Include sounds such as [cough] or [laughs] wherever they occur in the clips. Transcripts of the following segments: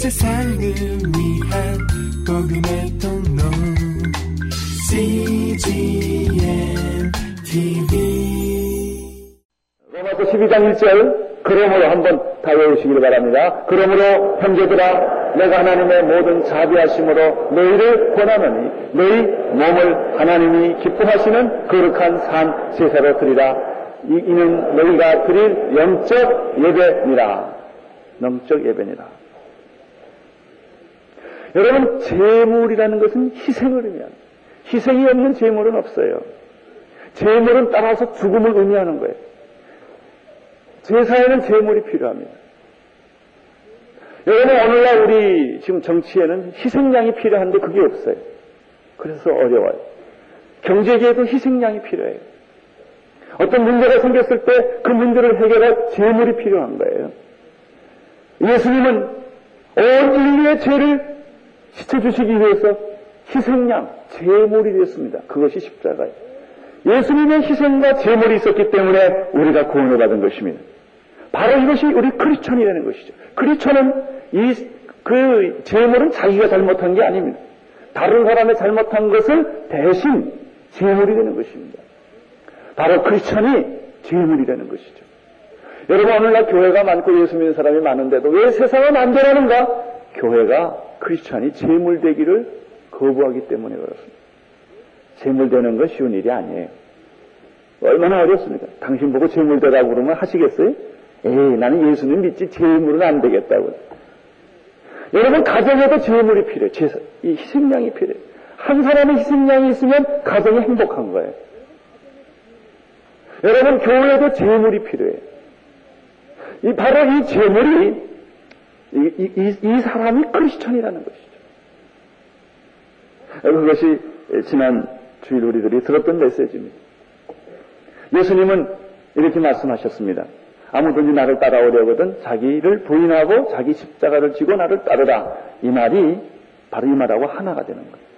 세상을 위한 복음의 통로 CGM TV 로마서 12장 1절 그러므로 한번 다 외우시길 바랍니다. 그러므로 형제들아 내가 하나님의 모든 자비하심으로 너희를 권하노니 너희 몸을 하나님이 기뻐하시는 거룩한 산 제사로 드리라. 이, 이는 너희가 드릴 영적 예배니라. 영적 예배니라. 여러분 제물이라는 것은 희생을 의미합니다. 희생이 없는 제물은 없어요. 제물은 따라서 죽음을 의미하는 거예요. 제사에는 제물이 필요합니다. 여러분, 오늘날 우리 지금 정치에는 희생양이 필요한데 그게 없어요. 그래서 어려워요. 경제계에도 희생양이 필요해요. 어떤 문제가 생겼을 때 그 문제를 해결할 제물이 필요한 거예요. 예수님은 온 인류의 죄를 씻어주시기 위해서 희생양, 제물이 됐습니다. 그것이 십자가예요. 예수님의 희생과 제물이 있었기 때문에 우리가 구원을 받은 것입니다. 바로 이것이 우리 크리스천이라는 것이죠. 크리스천은 이, 그 제물은 자기가 잘못한 게 아닙니다. 다른 사람의 잘못한 것을 대신 제물이 되는 것입니다. 바로 크리스천이 제물이 되는 것이죠. 여러분, 오늘날 교회가 많고 예수 믿는 사람이 많은데도 왜 세상은 안 되라는가? 교회가 크리스천이 제물 되기를 거부하기 때문에 그렇습니다. 제물 되는 건 쉬운 일이 아니에요. 얼마나 어렵습니까? 당신 보고 제물 되라고 그러면 하시겠어요? 에이, 나는 예수님 믿지 제물은 안 되겠다고. 여러분, 가정에도 제물이 필요해요. 제사, 이 희생양이 필요해요. 한 사람의 희생양이 있으면 가정이 행복한 거예요. 여러분, 교회에도 제물이 필요해요. 이, 바로 이 제물이, 이, 이, 이 사람이 크리스천이라는 것이죠. 그것이 지난 주일 우리들이 들었던 메시지입니다. 예수님은 이렇게 말씀하셨습니다. 아무든지 나를 따라오려거든 자기를 부인하고 자기 십자가를 지고 나를 따르라. 이 말이 바로 이 말하고 하나가 되는 거예요.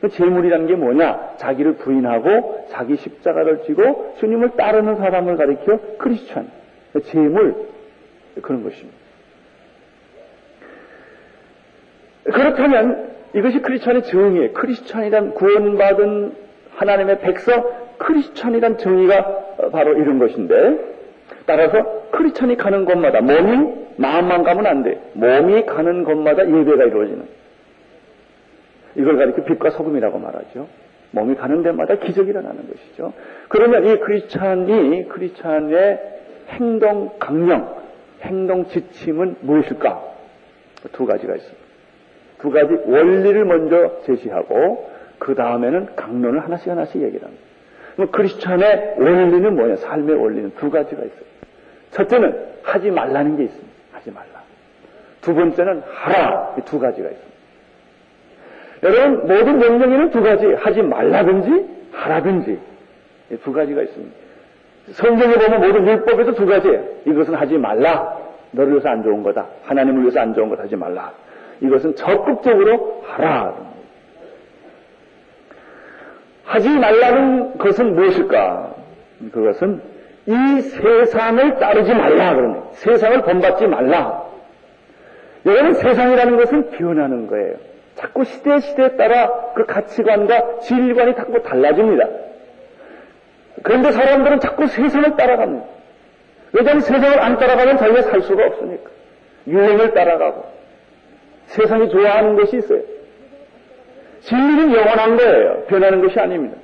그 제물이라는 게 뭐냐? 자기를 부인하고 자기 십자가를 지고 주님을 따르는 사람을 가리켜 크리스천. 제물 그런 것입니다. 그렇다면 이것이 크리스천의 정의예요. 크리스천이란 구원받은 하나님의 백성, 크리스천이란 정의가 바로 이런 것인데, 따라서 크리스천이 가는 곳마다 몸이 마음만 가면 안 돼. 몸이 가는 곳마다 예배가 이루어지는. 이걸 가리켜 빛과 소금이라고 말하죠. 몸이 가는 데마다 기적이 일어나는 것이죠. 그러면 이 크리스찬이 크리스찬의 행동 강령, 행동 지침은 무엇일까? 두 가지가 있습니다. 두 가지 원리를 먼저 제시하고 그 다음에는 강론을 하나씩 하나씩 얘기를 합니다. 그럼 크리스찬의 원리는 뭐냐? 삶의 원리는 두 가지가 있어요. 첫째는 하지 말라는 게 있습니다. 하지 말라. 두 번째는 하라. 두 가지가 있습니다. 여러분 모든 명령에는 두 가지 하지 말라든지 하라든지 두 가지가 있습니다. 성경에 보면 모든 율법에도 두 가지예요. 이것은 하지 말라. 너를 위해서 안 좋은 거다. 하나님을 위해서 안 좋은 것 하지 말라. 이것은 적극적으로 하라. 하지 말라는 것은 무엇일까? 그것은 이 세상을 따르지 말라. 그러네. 세상을 본받지 말라. 여러분, 세상이라는 것은 변하는 거예요. 자꾸 시대 시대에 따라 그 가치관과 진리관이 자꾸 달라집니다. 그런데 사람들은 자꾸 세상을 따라갑니다. 왜냐하면 세상을 안 따라가면 자기가 살 수가 없으니까. 유행을 따라가고. 세상이 좋아하는 것이 있어요. 진리는 영원한 거예요. 변하는 것이 아닙니다.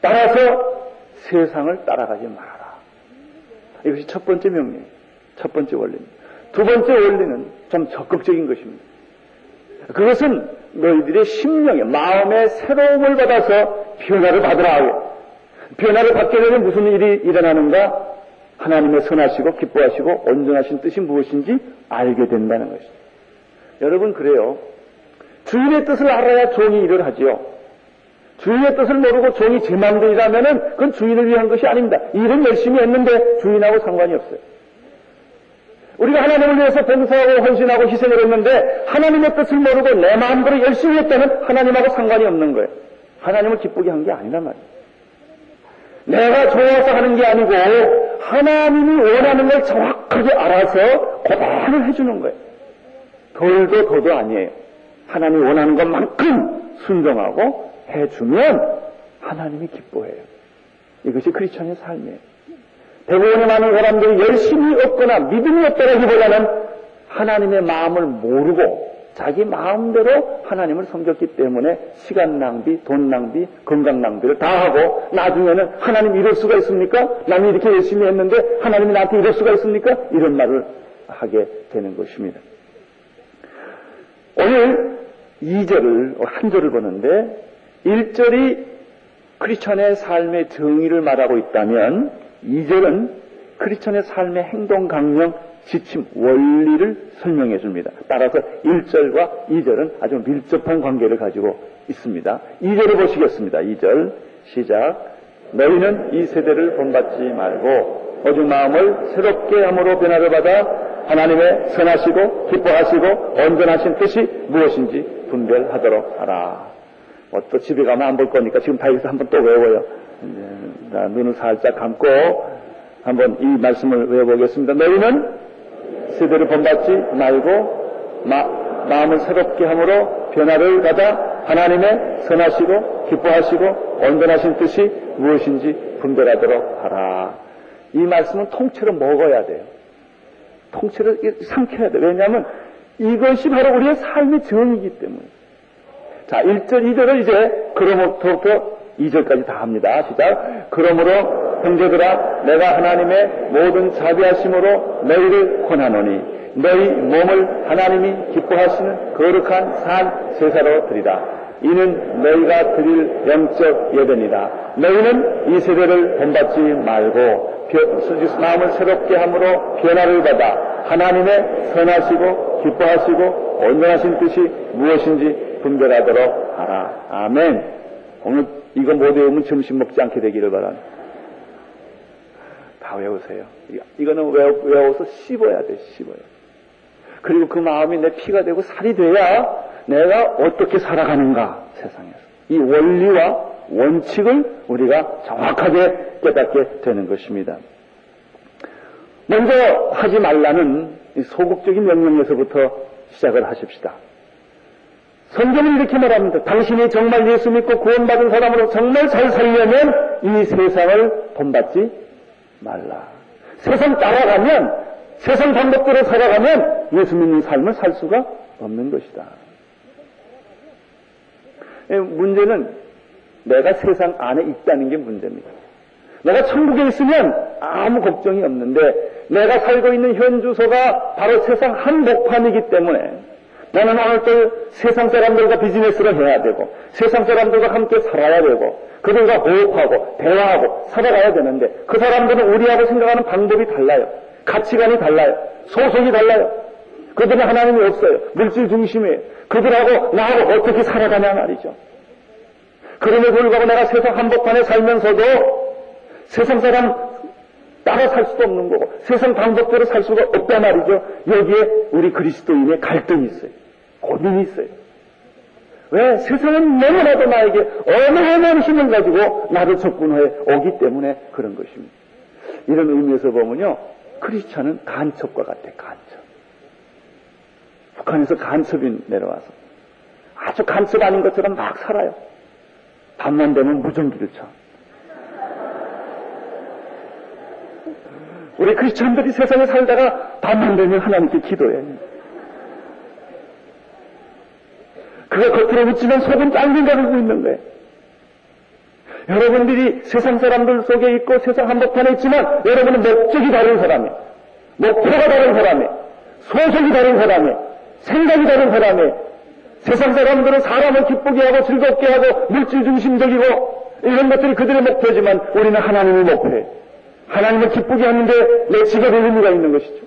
따라서 세상을 따라가지 말아라. 이것이 첫 번째 명령, 첫 번째 원리입니다. 두 번째 원리는 좀 적극적인 것입니다. 그것은 너희들의 심령의 마음의 새로움을 받아서 변화를 받으라 하고 변화를 받게 되면 무슨 일이 일어나는가? 하나님의 선하시고 기뻐하시고 온전하신 뜻이 무엇인지 알게 된다는 것이죠. 여러분 그래요. 주인의 뜻을 알아야 종이 일을 하지요. 주인의 뜻을 모르고 종이 제 마음대로라면은 그건 주인을 위한 것이 아닙니다. 일은 열심히 했는데 주인하고 상관이 없어요. 우리가 하나님을 위해서 봉사하고 헌신하고 희생을 했는데 하나님의 뜻을 모르고 내 마음대로 열심히 했다면 하나님하고 상관이 없는 거예요. 하나님을 기쁘게 한 게 아니란 말이에요. 내가 좋아서 하는 게 아니고 하나님이 원하는 걸 정확하게 알아서 고단을 해주는 거예요. 덜도 더도 아니에요. 하나님이 원하는 것만큼 순종하고 해주면 하나님이 기뻐해요. 이것이 크리스천의 삶이에요. 대부분의 많은 사람들이 열심히 없거나 믿음이 없다기보다는 하나님의 마음을 모르고 자기 마음대로 하나님을 섬겼기 때문에 시간 낭비, 돈 낭비, 건강 낭비를 다 하고 나중에는 하나님 이럴 수가 있습니까? 남이 이렇게 열심히 했는데 하나님이 나한테 이럴 수가 있습니까? 이런 말을 하게 되는 것입니다. 오늘 2절을, 한 절을 보는데 1절이 크리스천의 삶의 정의를 말하고 있다면 2절은 크리스천의 삶의 행동 강령 지침 원리를 설명해 줍니다. 따라서 1절과 2절은 아주 밀접한 관계를 가지고 있습니다. 2절을 보시겠습니다. 2절 시작 너희는 이 세대를 본받지 말고 오직 마음을 새롭게 함으로 변화를 받아 하나님의 선하시고 기뻐하시고 온전하신 뜻이 무엇인지 분별하도록 하라. 뭐 또 집에 가면 안 볼 거니까 지금 다 여기서 한번 또 외워요. 자, 눈을 살짝 감고 한번 이 말씀을 외워보겠습니다. 너희는 세대를 본받지 말고 마, 마음을 새롭게 함으로 변화를 받아 하나님의 선하시고 기뻐하시고 온전하신 뜻이 무엇인지 분별하도록 하라. 이 말씀은 통째로 먹어야 돼요. 통째로 삼켜야 돼요. 왜냐하면 이것이 바로 우리의 삶의 정이기 때문에. 자, 1절, 2절을 이제 그로부터 2절까지 다 합니다. 시작. 그러므로 형제들아 내가 하나님의 모든 자비하심으로 너희를 권하노니 너희 몸을 하나님이 기뻐하시는 거룩한 산 제사로 드리라. 이는 너희가 드릴 영적 예배니다. 너희는 이 세대를 본받지 말고 마음을 새롭게 함으로 변화를 받아 하나님의 선하시고 기뻐하시고 온전하신 뜻이 무엇인지 분별하도록 하라. 아멘. 오늘 이거 못 외우면 점심 먹지 않게 되기를 바랍니다. 다 외우세요. 이거는 외워, 서 씹어야 돼, 씹어야. 그리고 그 마음이 내 피가 되고 살이 돼야 내가 어떻게 살아가는가, 세상에서. 이 원리와 원칙을 우리가 정확하게 깨닫게 되는 것입니다. 먼저 하지 말라는 소극적인 명령에서부터 시작을 하십시다. 성경은 이렇게 말합니다. 당신이 정말 예수 믿고 구원받은 사람으로 정말 잘 살려면 이 세상을 본받지 말라. 세상 따라가면 세상 방법대로 살아가면 예수 믿는 삶을 살 수가 없는 것이다. 예, 문제는 내가 세상 안에 있다는 게 문제입니다. 내가 천국에 있으면 아무 걱정이 없는데 내가 살고 있는 현 주소가 바로 세상 한복판이기 때문에 나는 오늘 또 세상 사람들과 비즈니스를 해야 되고 세상 사람들과 함께 살아야 되고 그들과 호흡하고 대화하고 살아가야 되는데 그 사람들은 우리하고 생각하는 방법이 달라요. 가치관이 달라요. 소속이 달라요. 그들은 하나님이 없어요. 물질 중심이에요. 그들하고 나하고 어떻게 살아가냐 말이죠. 그럼에도 불구하고 내가 세상 한복판에 살면서도 세상 사람 따라 살 수도 없는 거고 세상 방법대로 살 수가 없단 말이죠. 여기에 우리 그리스도인의 갈등이 있어요. 고민이 있어요. 왜? 세상은 너무나도 나에게 어마어마한 힘을 가지고 나를 접근해 오기 때문에 그런 것입니다. 이런 의미에서 보면요. 크리스천은 간첩과 같아, 간첩. 북한에서 간첩이 내려와서 아주 간첩 아닌 것처럼 막 살아요. 밤만 되면 무전기를 쳐. 우리 크리스천들이 세상에 살다가 밤만 되면 하나님께 기도해. 그가 겉으로 붙지만 속은 짱긴가르고 있는 거예요. 여러분들이 세상 사람들 속에 있고 세상 한복판에 있지만 여러분은 목적이 다른 사람이에요. 목표가 다른 사람이에요. 소속이 다른 사람이에요. 생각이 다른 사람이에요. 세상 사람들은 사람을 기쁘게 하고 즐겁게 하고 물질 중심적이고 이런 것들이 그들의 목표지만 우리는 하나님의 목표예요. 하나님을 기쁘게 하는데 내 직업에 의미가 있는 것이죠.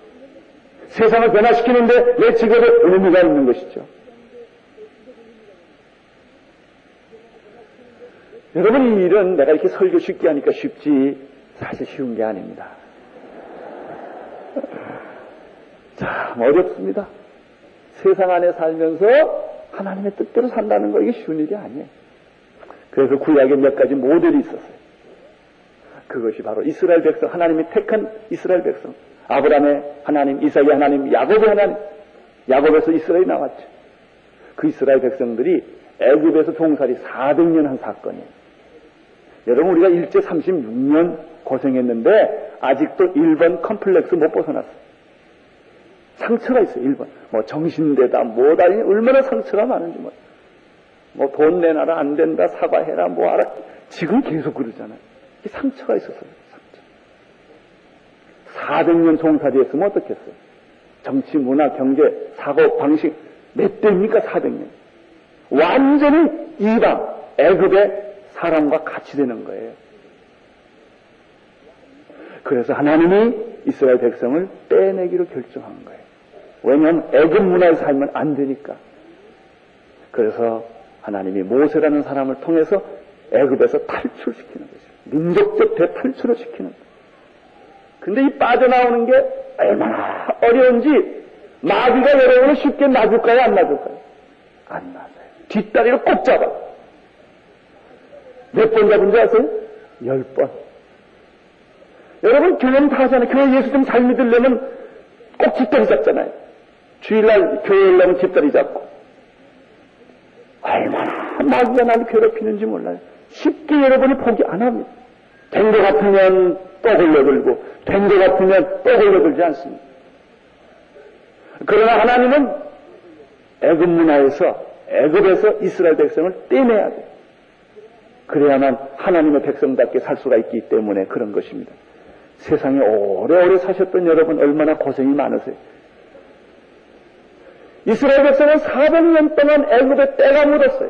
세상을 변화시키는데 내 직업에 의미가 있는 것이죠. 여러분 이 일은 내가 이렇게 설교 쉽게 하니까 쉽지 사실 쉬운 게 아닙니다. [laughs] 참 어렵습니다. 세상 안에 살면서 하나님의 뜻대로 산다는 거 이게 쉬운 일이 아니에요. 그래서 구약에 몇 가지 모델이 있었어요. 그것이 바로 이스라엘 백성, 하나님이 택한 이스라엘 백성. 아브라함의 하나님, 이삭의 하나님, 야곱의 하나님. 야곱에서 이스라엘이 나왔죠. 그 이스라엘 백성들이 애굽에서 종살이 400년 한 사건이에요. 여러분 우리가 일제 36년 고생했는데 아직도 1번 컴플렉스 못 벗어났어요. 상처가 있어요. 1번. 뭐 정신대다 뭐다 얼마나 상처가 많은지 뭐. 뭐 돈 내놔라 안 된다 사과해라 뭐 알아. 지금 계속 그러잖아요. 상처가 있었어요. 상처. 400년 종살이 했으면 어떻겠어요? 정치, 문화, 경제, 사고, 방식 몇 대입니까 400년? 완전히 이방, 애굽의 사람과 같이 되는 거예요. 그래서 하나님이 이스라엘 백성을 빼내기로 결정한 거예요. 왜냐하면 애굽 문화에 살면 안 되니까. 그래서 하나님이 모세라는 사람을 통해서 애굽에서 탈출시키는 거죠. 민족적 대탈출을 시키는 거예요. 근데 이 빠져나오는 게 얼마나 어려운지 마귀가 여러분을 쉽게 놔줄까요? 안 놔줄까요? 안 놔줘요. 뒷다리를 꼭 잡아. 몇 번 잡은 줄 아세요? 열 번. 여러분 교회는 다 하잖아요. 교회 예수 좀 잘 믿으려면 꼭 뒷다리 잡잖아요. 주일날 교회 오려면 뒷다리 잡고. 얼마나 마귀가 나를 괴롭히는지 몰라요. 쉽게 여러분이 포기 안 합니다. 된 것 같으면 또 걸려들고, 된 것 같으면 또 걸려들지 않습니다. 그러나 하나님은 애굽 문화에서, 애굽에서 이스라엘 백성을 떼내야 돼요. 그래야만 하나님의 백성답게 살 수가 있기 때문에 그런 것입니다. 세상에 오래오래 사셨던 여러분 얼마나 고생이 많으세요. 이스라엘 백성은 400년 동안 애굽에 때가 묻었어요.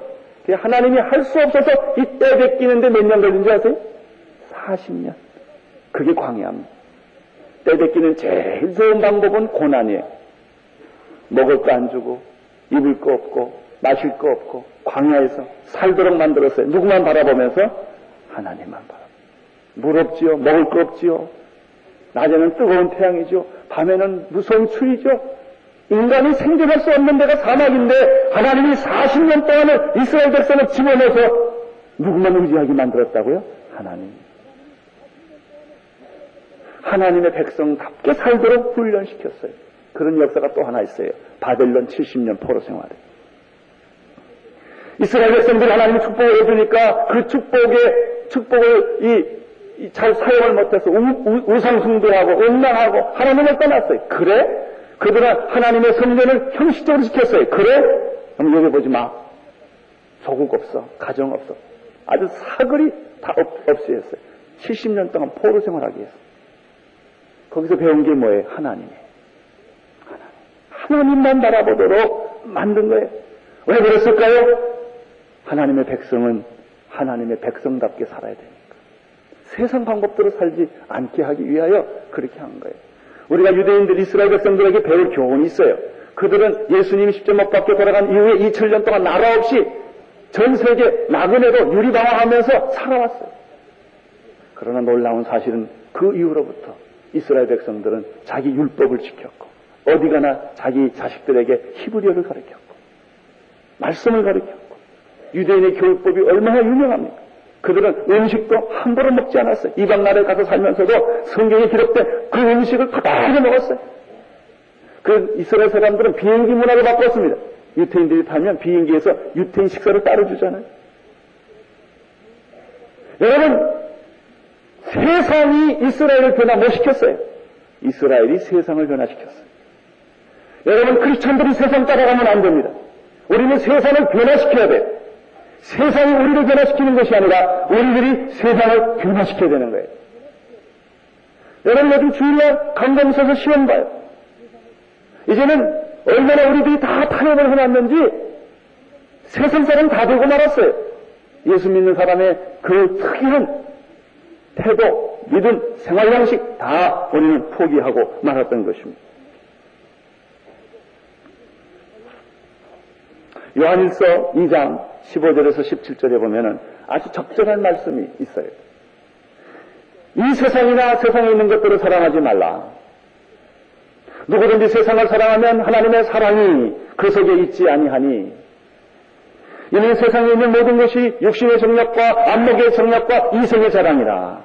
하나님이 할 수 없어서 이 때 베끼는데 몇 년 걸린 줄 아세요? 40년. 그게 광야입니다. 때 베끼는 제일 좋은 방법은 고난이에요. 먹을 거 안 주고, 입을 거 없고, 마실 거 없고, 광야에서 살도록 만들었어요. 누구만 바라보면서? 하나님만 바라보면서. 물 없지요? 먹을 거 없지요? 낮에는 뜨거운 태양이죠. 밤에는 무서운 추위죠. 인간이 생존할 수 없는 데가 사막인데 하나님이 40년 동안을 이스라엘 백성을 집어넣어서 누구만 의지하게 만들었다고요? 하나님. 하나님의 백성답게 살도록 훈련시켰어요. 그런 역사가 또 하나 있어요. 바벨론 70년 포로 생활에. 이스라엘 백성들이 하나님의 축복을 해주니까 그 축복의 축복을 이잘 사용을 못해서 우, 상숭배하고 음란하고 하나님을 떠났어요. 그래? 그들은 하나님의 성전을 형식적으로 지켰어요. 그래? 그럼 여기 보지 마. 조국 없어. 가정 없어. 아주 사거리 다 없, 없애했어요. 70년 동안 포로 생활하기 위해서. 거기서 배운 게 뭐예요? 하나님이에요. 하나님. 하나님만 바라보도록 만든 거예요. 왜 그랬을까요? 하나님의 백성은 하나님의 백성답게 살아야 되니까. 세상 방법대로 살지 않게 하기 위하여 그렇게 한 거예요. 우리가 유대인들 이스라엘 백성들에게 배울 교훈이 있어요. 그들은 예수님이 십자못 밖에 돌아간 이후에 2000년 동안 나라 없이 전 세계 나그네로 유리방황하면서 살아왔어요. 그러나 놀라운 사실은 그 이후로부터 이스라엘 백성들은 자기 율법을 지켰고 어디 가나 자기 자식들에게 히브리어를 가르쳤고 말씀을 가르쳤고 유대인의 교육법이 얼마나 유명합니까? 그들은 음식도 함부로 먹지 않았어요. 이방 나라에 가서 살면서도 성경에 기록된 그 음식을 그대로 먹었어요. 그 이스라엘 사람들은 비행기 문화를 바꿨습니다. 유태인들이 타면 비행기에서 유태인 식사를 따로 주잖아요. 여러분, 세상이 이스라엘을 변화 못 시켰어요. 이스라엘이 세상을 변화시켰어요. 여러분, 크리스천들이 세상 따라가면 안 됩니다. 우리는 세상을 변화시켜야 돼요. 세상이 우리를 변화시키는 것이 아니라 우리들이 세상을 변화시켜야 되는 거예요. 여러분 요즘 주일날 강검서서 시험 봐요. 이제는 얼마나 우리들이 다 타협을 해놨는지 세상 사람 다 되고 말았어요. 예수 믿는 사람의 그 특이한 태도, 믿음, 생활 양식 다 우리는 포기하고 말았던 것입니다. 요한일서 2장 15절에서 17절에 보면은 아주 적절한 말씀이 있어요. 이 세상이나 세상에 있는 것들을 사랑하지 말라. 누구든지 세상을 사랑하면 하나님의 사랑이 그 속에 있지 아니하니 이는 세상에 있는 모든 것이 육신의 정력과 안목의 정력과 이성의 자랑이라.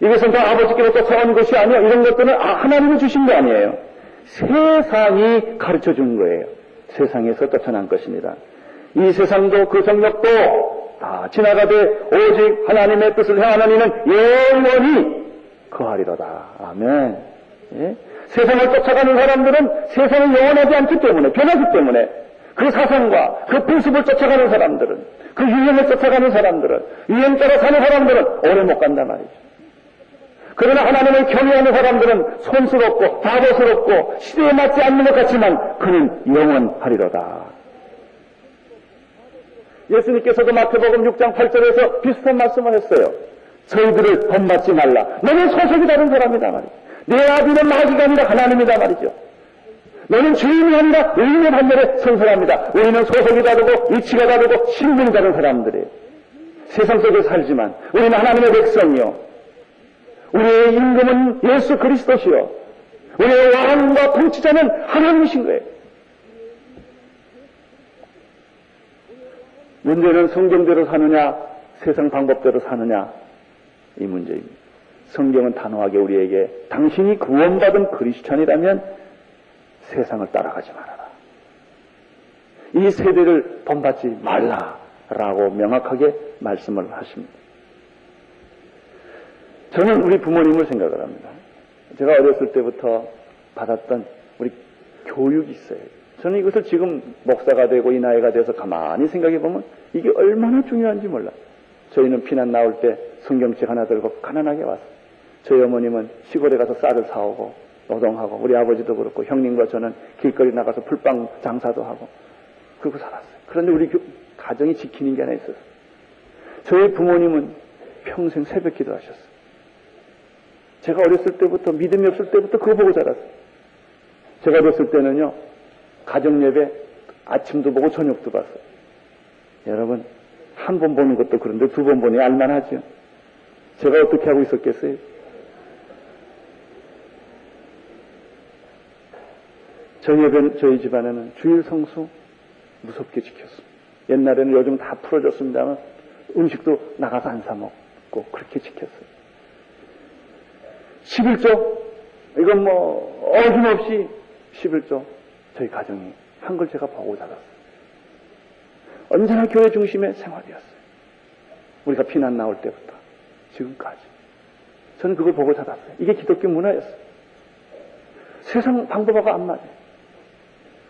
이것은 다 아버지께로부터 사온 것이 아니야. 이런 것들은 아, 하나님이 주신 게 아니에요. 세상이 가르쳐 준 거예요. 세상에서 떠쳐난 것입니다. 이 세상도 그 성력도 다 지나가되 오직 하나님의 뜻을 행하는 이는 영원히 거하리로다. 아멘. 예? 세상을 쫓아가는 사람들은 세상이 영원하지 않기 때문에, 변하기 때문에, 그 사상과 그 풍습을 쫓아가는 사람들은, 그 유행을 쫓아가는 사람들은, 유행 따라 사는 사람들은 오래 못 간단 말이죠. 그러나 하나님을 경외하는 사람들은 손스럽고 바보스럽고 시대에 맞지 않는 것 같지만 그는 영원하리로다. 예수님께서도 마태복음 6장 8절에서 비슷한 말씀을 했어요. 저희들을 본받지 말라. 너는 소속이 다른 사람이다 말이죠. 내 아비는 마귀가 아니라 하나님이다 말이죠. 너는 주인이 아니라 의인의 반면에 선설합니다. 우리는 소속이 다르고 위치가 다르고 신분이 다른 사람들이에요. 세상 속에 살지만 우리는 하나님의 백성이요. 우리의 임금은 예수 그리스도시요. 우리의 왕과 통치자는 하나님이신 거예요. 문제는 성경대로 사느냐, 세상 방법대로 사느냐, 이 문제입니다. 성경은 단호하게 우리에게 당신이 구원받은 크리스천이라면 세상을 따라가지 말아라. 이 세대를 본받지 말라라고 명확하게 말씀을 하십니다. 저는 우리 부모님을 생각을 합니다. 제가 어렸을 때부터 받았던 우리 교육이 있어요. 저는 이것을 지금 목사가 되고 이 나이가 돼서 가만히 생각해 보면 이게 얼마나 중요한지 몰라. 저희는 피난 나올 때 성경책 하나 들고 가난하게 왔어요. 저희 어머님은 시골에 가서 쌀을 사오고 노동하고 우리 아버지도 그렇고 형님과 저는 길거리 나가서 풀빵 장사도 하고 그러고 살았어요. 그런데 우리 가정이 지키는 게 하나 있었어요. 저희 부모님은 평생 새벽 기도 하셨어요. 제가 어렸을 때부터 믿음이 없을 때부터 그거 보고 자랐어요. 제가 어렸을 때는요 가정 예배 아침도 보고 저녁도 봤어요. 여러분 한 번 보는 것도 그런데 두 번 보니 알만하죠. 제가 어떻게 하고 있었겠어요? 저희 예배, 저희 집안에는 주일 성수 무섭게 지켰습니다. 옛날에는 요즘 다 풀어졌습니다만 음식도 나가서 안 사 먹고 그렇게 지켰어요. 11조 이건 뭐 어김없이 11조 저희 가정이 한걸 제가 보고 자랐어요. 언제나 교회 중심의 생활이었어요. 우리가 피난 나올 때부터 지금까지. 저는 그걸 보고 자랐어요. 이게 기독교 문화였어요. 세상 방법하고 안 맞아요.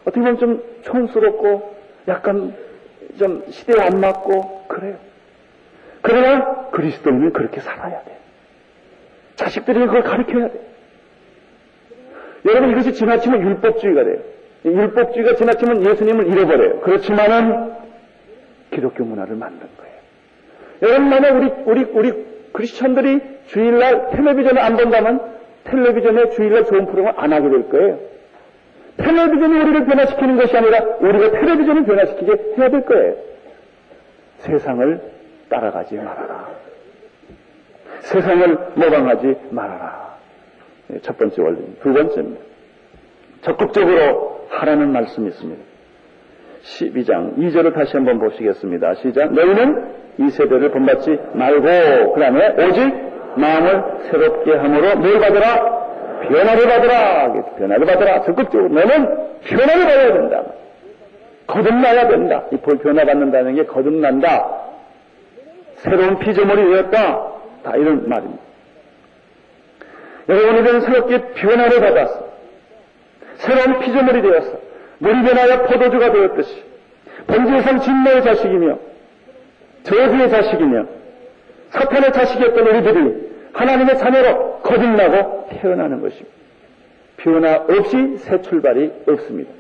어떻게 보면 좀 촌스럽고 약간 좀 시대에 안 맞고 그래요. 그러나 그리스도인은 그렇게 살아야 돼요. 자식들에게 그걸 가르쳐야 돼요. 여러분 이것이 지나치면 율법주의가 돼요. 율법주의가 지나치면 예수님을 잃어버려요. 그렇지만은 기독교 문화를 만든 거예요. 여러분 만약 우리 우리 우리 크리스천들이 주일날 텔레비전을 안 본다면 텔레비전에 주일날 좋은 프로그램을 안 하게 될 거예요. 텔레비전이 우리를 변화시키는 것이 아니라 우리가 텔레비전을 변화시키게 해야 될 거예요. 세상을 따라가지 말아라. 세상을 모방하지 말아라. 네, 첫 번째 원리. 두 번째입니다. 적극적으로 하라는 말씀이 있습니다. 12장 2절을 다시 한번 보시겠습니다. 시작. 너희는 이 세대를 본받지 말고 그 다음에 오직 마음을 새롭게 함으로 뭘 받으라? 변화를 받으라. 변화를 받으라. 적극적으로 너는 변화를 받아야 된다. 거듭나야 된다. 이 변화 받는다는 게 거듭난다. 새로운 피조물이 되었다. 다 이런 말입니다. 여러분 우리는 새롭게 변화를 받았어. 새로운 피조물이 되었어. 물이 변하여 포도주가 되었듯이 번지에선 진노의 자식이며 저주의 자식이며 사탄의 자식이었던 우리들이 하나님의 자녀로 거듭나고 태어나는 것입니다. 변화 없이 새 출발이 없습니다.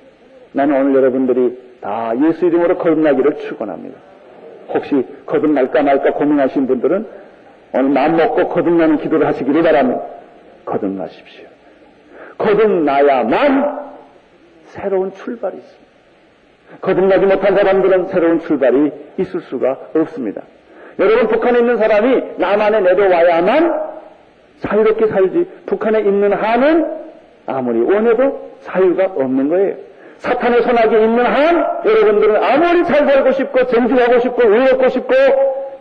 나는 오늘 여러분들이 다 예수 이름으로 거듭나기를 축원합니다. 혹시 거듭날까 말까 고민하신 분들은 오늘 마음 먹고 거듭나는 기도를 하시기를 바랍니다. 거듭나십시오. 거듭나야만 새로운 출발이 있습니다. 거듭나지 못한 사람들은 새로운 출발이 있을 수가 없습니다. 여러분 북한에 있는 사람이 남한에 내려와야만 자유롭게 살지 북한에 있는 한은 아무리 원해도 자유가 없는 거예요. 사탄의 손아귀에 있는 한 여러분들은 아무리 잘 살고 싶고 정직하고 싶고 의롭고 싶고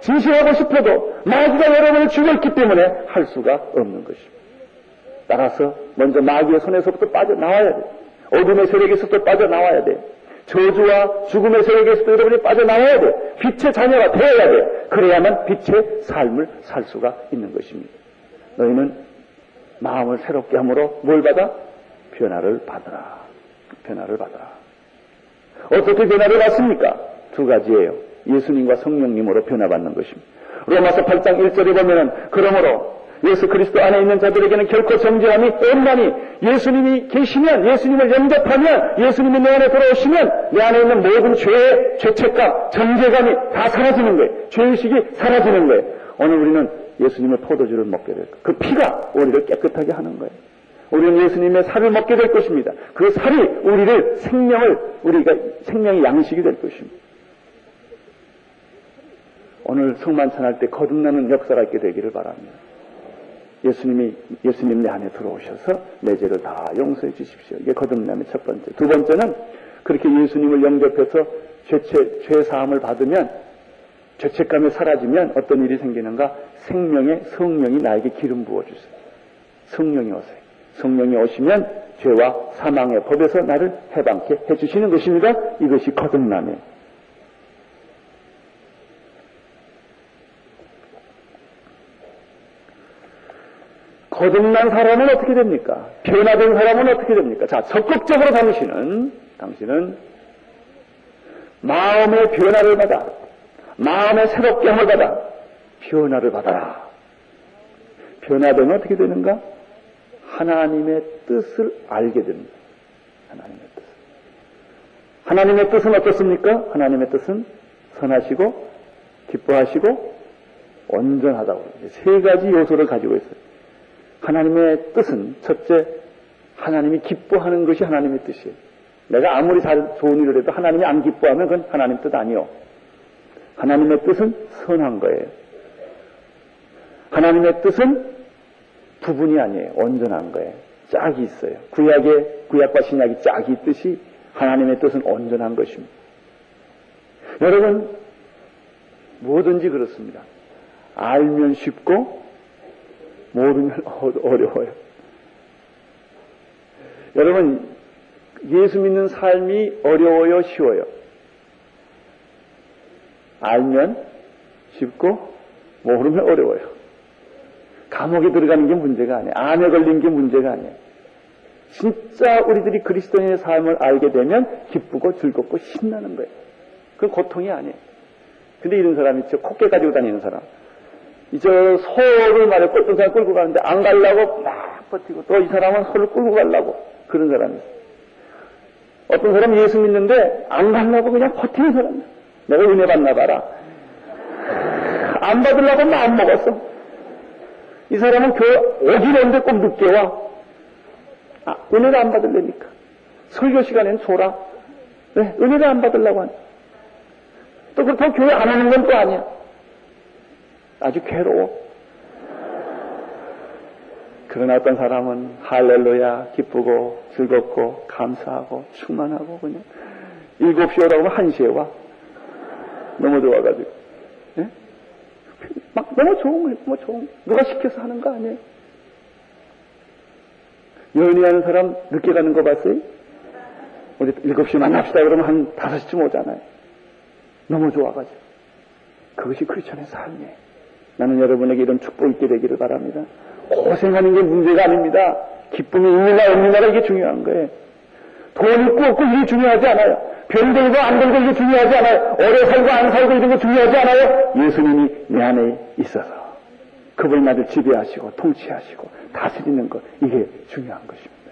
진실하고 싶어도 마귀가 여러분을 죽였기 때문에 할 수가 없는 것입니다. 따라서 먼저 마귀의 손에서부터 빠져나와야 돼. 어둠의 세력에서부터 빠져나와야 돼. 저주와 죽음의 세력에서도 여러분이 빠져나와야 돼. 빛의 자녀가 되어야 돼. 그래야만 빛의 삶을 살 수가 있는 것입니다. 너희는 마음을 새롭게 함으로 뭘 받아? 변화를 받으라. 변화를 받으라. 어떻게 변화를 받습니까? 두 가지예요. 예수님과 성령님으로 변화받는 것입니다. 로마서 8장 1절에 보면은 그러므로 예수 그리스도 안에 있는 자들에게는 결코 정죄함이 없나니 예수님이 계시면 예수님을 영접하면 예수님이 내 안에 들어오시면 내 안에 있는 모든 죄의 죄책감, 정죄감이 다 사라지는 거예요. 죄의식이 사라지는 거예요. 오늘 우리는 예수님의 포도주를 먹게 될 거예요. 그 피가 우리를 깨끗하게 하는 거예요. 우리는 예수님의 살을 먹게 될 것입니다. 그 살이 우리를 생명을 우리가 생명의 양식이 될 것입니다. 오늘 성만찬할 때 거듭나는 역사가 있게 되기를 바랍니다. 예수님이 예수님 내 안에 들어오셔서 내 죄를 다 용서해 주십시오. 이게 거듭남의 첫 번째. 두 번째는 그렇게 예수님을 영접해서 죄체 죄 사함을 받으면 죄책감이 사라지면 어떤 일이 생기는가? 생명의 성령이 나에게 기름 부어 주세요. 성령이 오세요. 성령이 오시면 죄와 사망의 법에서 나를 해방케 해 주시는 것입니다. 이것이 거듭남이 거듭난 사람은 어떻게 됩니까? 변화된 사람은 어떻게 됩니까? 자, 적극적으로 당신은, 당신은 마음의 변화를 받아, 마음의 새롭게 함을 받아, 변화를 받아라. 변화되면 어떻게 되는가? 하나님의 뜻을 알게 됩니다. 하나님의 뜻. 하나님의 뜻은 어떻습니까? 하나님의 뜻은 선하시고, 기뻐하시고, 온전하다고. 세 가지 요소를 가지고 있어요. 하나님의 뜻은 첫째 하나님이 기뻐하는 것이 하나님의 뜻이에요. 내가 아무리 잘 좋은 일을 해도 하나님이 안 기뻐하면 그건 하나님 뜻 아니요. 하나님의 뜻은 선한 거예요. 하나님의 뜻은 부분이 아니에요. 온전한 거예요. 짝이 있어요. 구약의 구약과 신약이 짝이 있듯이 하나님의 뜻은 온전한 것입니다. 여러분 뭐든지 그렇습니다. 알면 쉽고 모르면 어려워요. 여러분, 예수 믿는 삶이 어려워요, 쉬워요? 알면 쉽고, 모르면 어려워요. 감옥에 들어가는 게 문제가 아니에요. 암에 걸린 게 문제가 아니에요. 진짜 우리들이 그리스도인의 삶을 알게 되면 기쁘고 즐겁고 신나는 거예요. 그건 고통이 아니에요. 근데 이런 사람 있죠. 코깨 가지고 다니는 사람. 이제 소를 말해 사람 끌고 가는데 안 가려고 막 버티고 또 이 사람은 소를 끌고 가려고 그런 사람이 있어. 어떤 사람이 예수 믿는데 안 가려고 그냥 버티는 사람. 내가 은혜 받나 봐라. 안 받으려고 마음 먹었어. 이 사람은 교회 오긴 오는데 꼭 늦게 와. 아, 은혜를 안 받을래니까. 설교 시간엔 소라. 네, 은혜를 안 받으려고 하니. 또 그렇다고 교회 안 하는 건 또 아니야. 아주 괴로워. 그러나 어떤 사람은 할렐루야 기쁘고 즐겁고 감사하고 충만하고 그냥 일곱 시 오라고 하면 한 시에 와. 너무 좋아가지고. 네? 막 너무 좋은 거예요. 너무 좋은 거. 누가 시켜서 하는 거 아니에요. 연애하는 사람 늦게 가는 거 봤어요? 우리 일곱 시 만납시다 그러면 한 다섯 시쯤 오잖아요. 너무 좋아가지고. 그것이 크리스천의 삶이에요. 나는 여러분에게 이런 축복이 있게 되기를 바랍니다. 고생하는 게 문제가 아닙니다. 기쁨이 있느냐 없느냐가 이게 중요한 거예요. 돈 있고 없고 이게 중요하지 않아요. 별 들고 안 들고 이게 중요하지 않아요. 오래 살고 안 살고 이런 게 중요하지 않아요. 예수님이 내 안에 있어서 그분 나를 지배하시고 통치하시고 다스리는 것 이게 중요한 것입니다.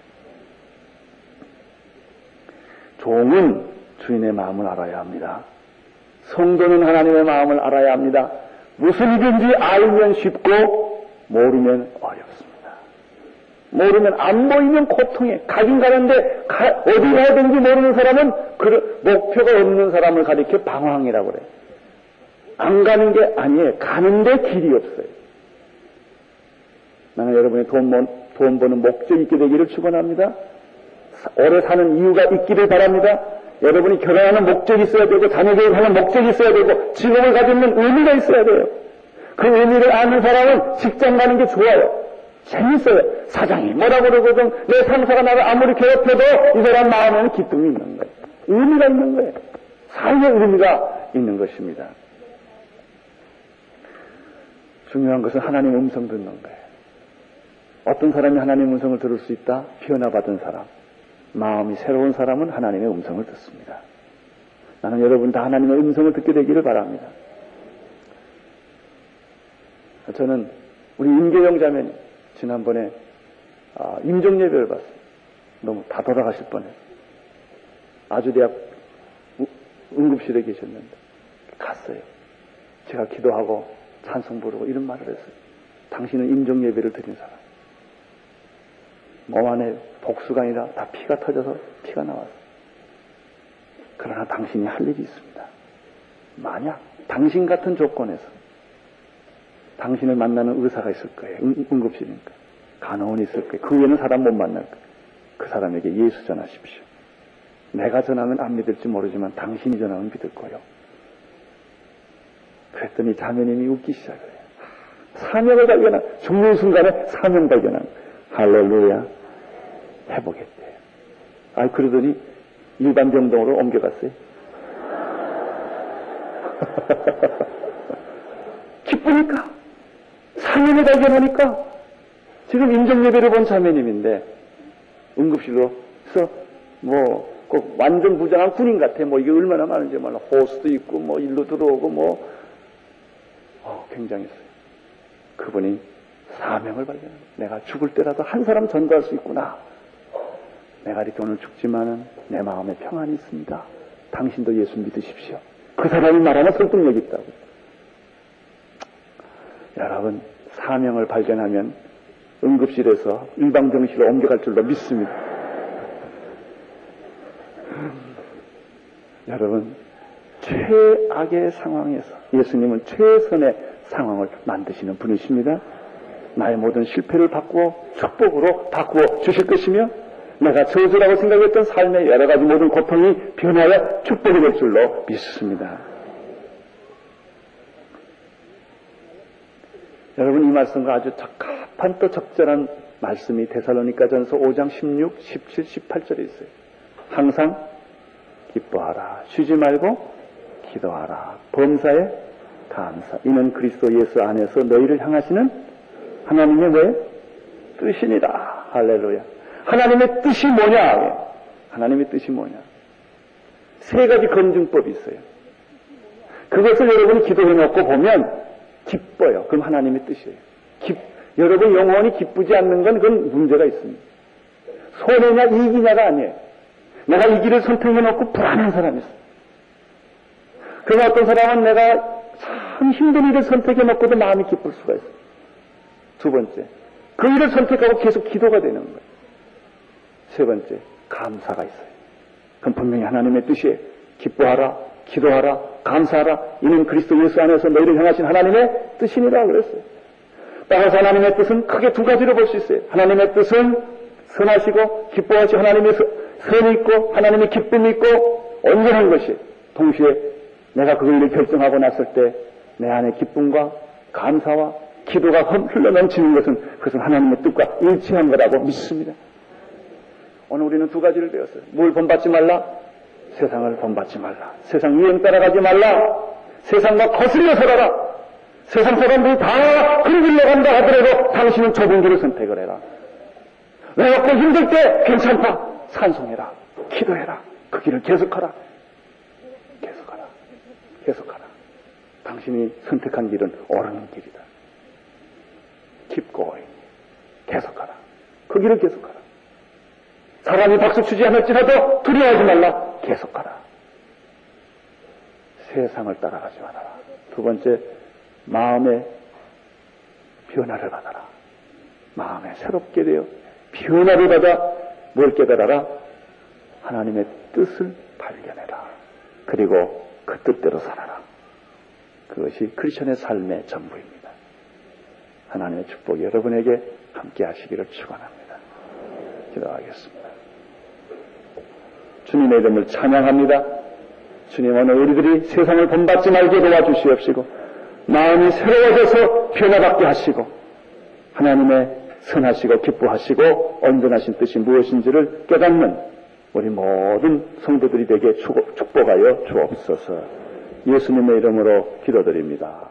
종은 주인의 마음을 알아야 합니다. 성도는 하나님의 마음을 알아야 합니다. 무슨 일인지 알면 쉽고 모르면 어렵습니다. 모르면 안 보이면 고통에 가긴 가는데 가, 어디 가야 되는지 모르는 사람은 그 목표가 없는 사람을 가리켜 방황이라고 그래요. 안 가는 게 아니에요. 가는데 길이 없어요. 나는 여러분이 돈, 돈 버는 목적이 있게 되기를 축원합니다. 오래 사는 이유가 있기를 바랍니다. 여러분이 결혼하는 목적이 있어야 되고 자녀 교육 하는 목적이 있어야 되고 직업을 가지는 의미가 있어야 돼요. 그 의미를 아는 사람은 직장 가는 게 좋아요. 재밌어요. 사장이 뭐라고 그러거든. 내 상사가 나를 아무리 괴롭혀도 이 사람 마음에는 기쁨이 있는 거예요. 의미가 있는 거예요. 삶의 의미가 있는 것입니다. 중요한 것은 하나님 음성 듣는 거예요. 어떤 사람이 하나님 음성을 들을 수 있다? 변화받은 사람. 마음이 새로운 사람은 하나님의 음성을 듣습니다. 나는 여러분 다 하나님의 음성을 듣게 되기를 바랍니다. 저는 우리 임계영 자매님 지난번에 아, 임종 예배를 봤어요. 너무 다 돌아가실 뻔해. 아주대학 응급실에 계셨는데 갔어요. 제가 기도하고 찬송 부르고 이런 말을 했어요. 당신은 임종 예배를 드린 사람. 몸 안에 복수가 아니라 다 피가 터져서 피가 나왔어요. 그러나 당신이 할 일이 있습니다. 만약 당신 같은 조건에서 당신을 만나는 의사가 있을 거예요. 응, 응급실이니까. 간호원이 있을 거예요. 그 외에는 사람 못 만날 거예요. 그 사람에게 예수 전하십시오. 내가 전하면 안 믿을지 모르지만 당신이 전하면 믿을 거요. 그랬더니 자매님이 웃기 시작해요. 사명을 발견한, 죽는 순간에 사명 발견한, 할렐루야, 해보겠대. 아, 그러더니 일반 병동으로 옮겨갔어요. [laughs] 기쁘니까. 사명을 발견하니까. 지금 인정예배를 본 자매님인데, 응급실로, 그래서 뭐, 꼭 완전 부장한 군인 같아. 뭐 이게 얼마나 많은지 몰라. 호수도 있고 뭐 일로 들어오고 뭐 어, 굉장했어요. 그분이 사명을 발견. 내가 죽을 때라도 한 사람 전도할 수 있구나. 내가 이렇게 오늘 죽지만은 내 마음에 평안이 있습니다. 당신도 예수 믿으십시오. 그 사람이 말하는 설득력이 있다고. 여러분 사명을 발견하면 응급실에서 일방병실로 옮겨갈 줄로 믿습니다. [laughs] 여러분, 최악의 상황에서 예수님은 최선의 상황을 만드시는 분이십니다. 나의 모든 실패를 바꾸어 축복으로 바꾸어 주실 것이며 내가 저주라고 생각했던 삶의 여러 가지 모든 고통이 변하여 축복이 될 줄로 믿습니다. 여러분 이 말씀과 아주 적합한 또 적절한 말씀이 데살로니가 전서 5장 16, 17, 18절에 있어요. 항상 기뻐하라. 쉬지 말고 기도하라. 범사에 감사. 이는 그리스도 예수 안에서 너희를 향하시는 하나님의 왜? 뜻이니다. 할렐루야. 하나님의 뜻이 뭐냐? 하나님의 뜻이 뭐냐? 세 가지 검증법이 있어요. 그것을 여러분이 기도해 놓고 보면 기뻐요. 그럼 하나님의 뜻이에요. 기, 여러분 영원히 기쁘지 않는 건 그건 문제가 있습니다. 손해냐 이기냐가 아니에요. 내가 이 길을 선택해 놓고 불안한 사람이 있어. 그러나 어떤 사람은 내가 참 힘든 일을 선택해 놓고도 마음이 기쁠 수가 있어. 두 번째, 그 일을 선택하고 계속 기도가 되는 거예요. 세 번째, 감사가 있어요. 그럼 분명히 하나님의 뜻이에요. 기뻐하라, 기도하라, 감사하라. 이는 그리스도 예수 안에서 너희를 향하신 하나님의 뜻이니라 그랬어요. 따라서 하나님의 뜻은 크게 두 가지로 볼 수 있어요. 하나님의 뜻은 선하시고 기뻐하시 하나님의 선이 있고 하나님의 기쁨이 있고 온전한 것이 동시에 내가 그 일을 결정하고 났을 때 내 안에 기쁨과 감사와 기도가 흘러 넘치는 것은 그것은 하나님의 뜻과 일치한 거라고 믿습니다. 오늘 우리는 두 가지를 배웠어요. 뭘 본받지 말라? 세상을 본받지 말라. 세상 유행 따라가지 말라. 세상과 거슬려 살아라. 세상 사람들이 다 그러길러 간다 하더라도 당신은 좁은 길을 선택을 해라. 내가 힘들 때 괜찮다. 찬송해라. 기도해라. 그 길을 계속하라. 계속하라. 계속하라. 당신이 선택한 길은 옳은 길이다. Keep going. 계속하라. 그 길을 계속하라. 사람이 박수 치지 않을지라도 두려워하지 말라. 계속하라. 세상을 따라가지 말아라. 두 번째, 마음의 변화를 받아라. 마음에 새롭게 되어 변화를 받아 뭘 깨달아라? 하나님의 뜻을 발견해라. 그리고 그 뜻대로 살아라. 그것이 크리스천의 삶의 전부입니다. 하나님의 축복이 여러분에게 함께 하시기를 축원합니다. 기도하겠습니다. 주님의 이름을 찬양합니다. 주님 오늘 우리들이 세상을 본받지 말게 도와주시옵시고 마음이 새로워져서 변화받게 하시고 하나님의 선하시고 기뻐하시고 온전하신 뜻이 무엇인지를 깨닫는 우리 모든 성도들이 되게 축복하여 주옵소서. 예수님의 이름으로 기도드립니다.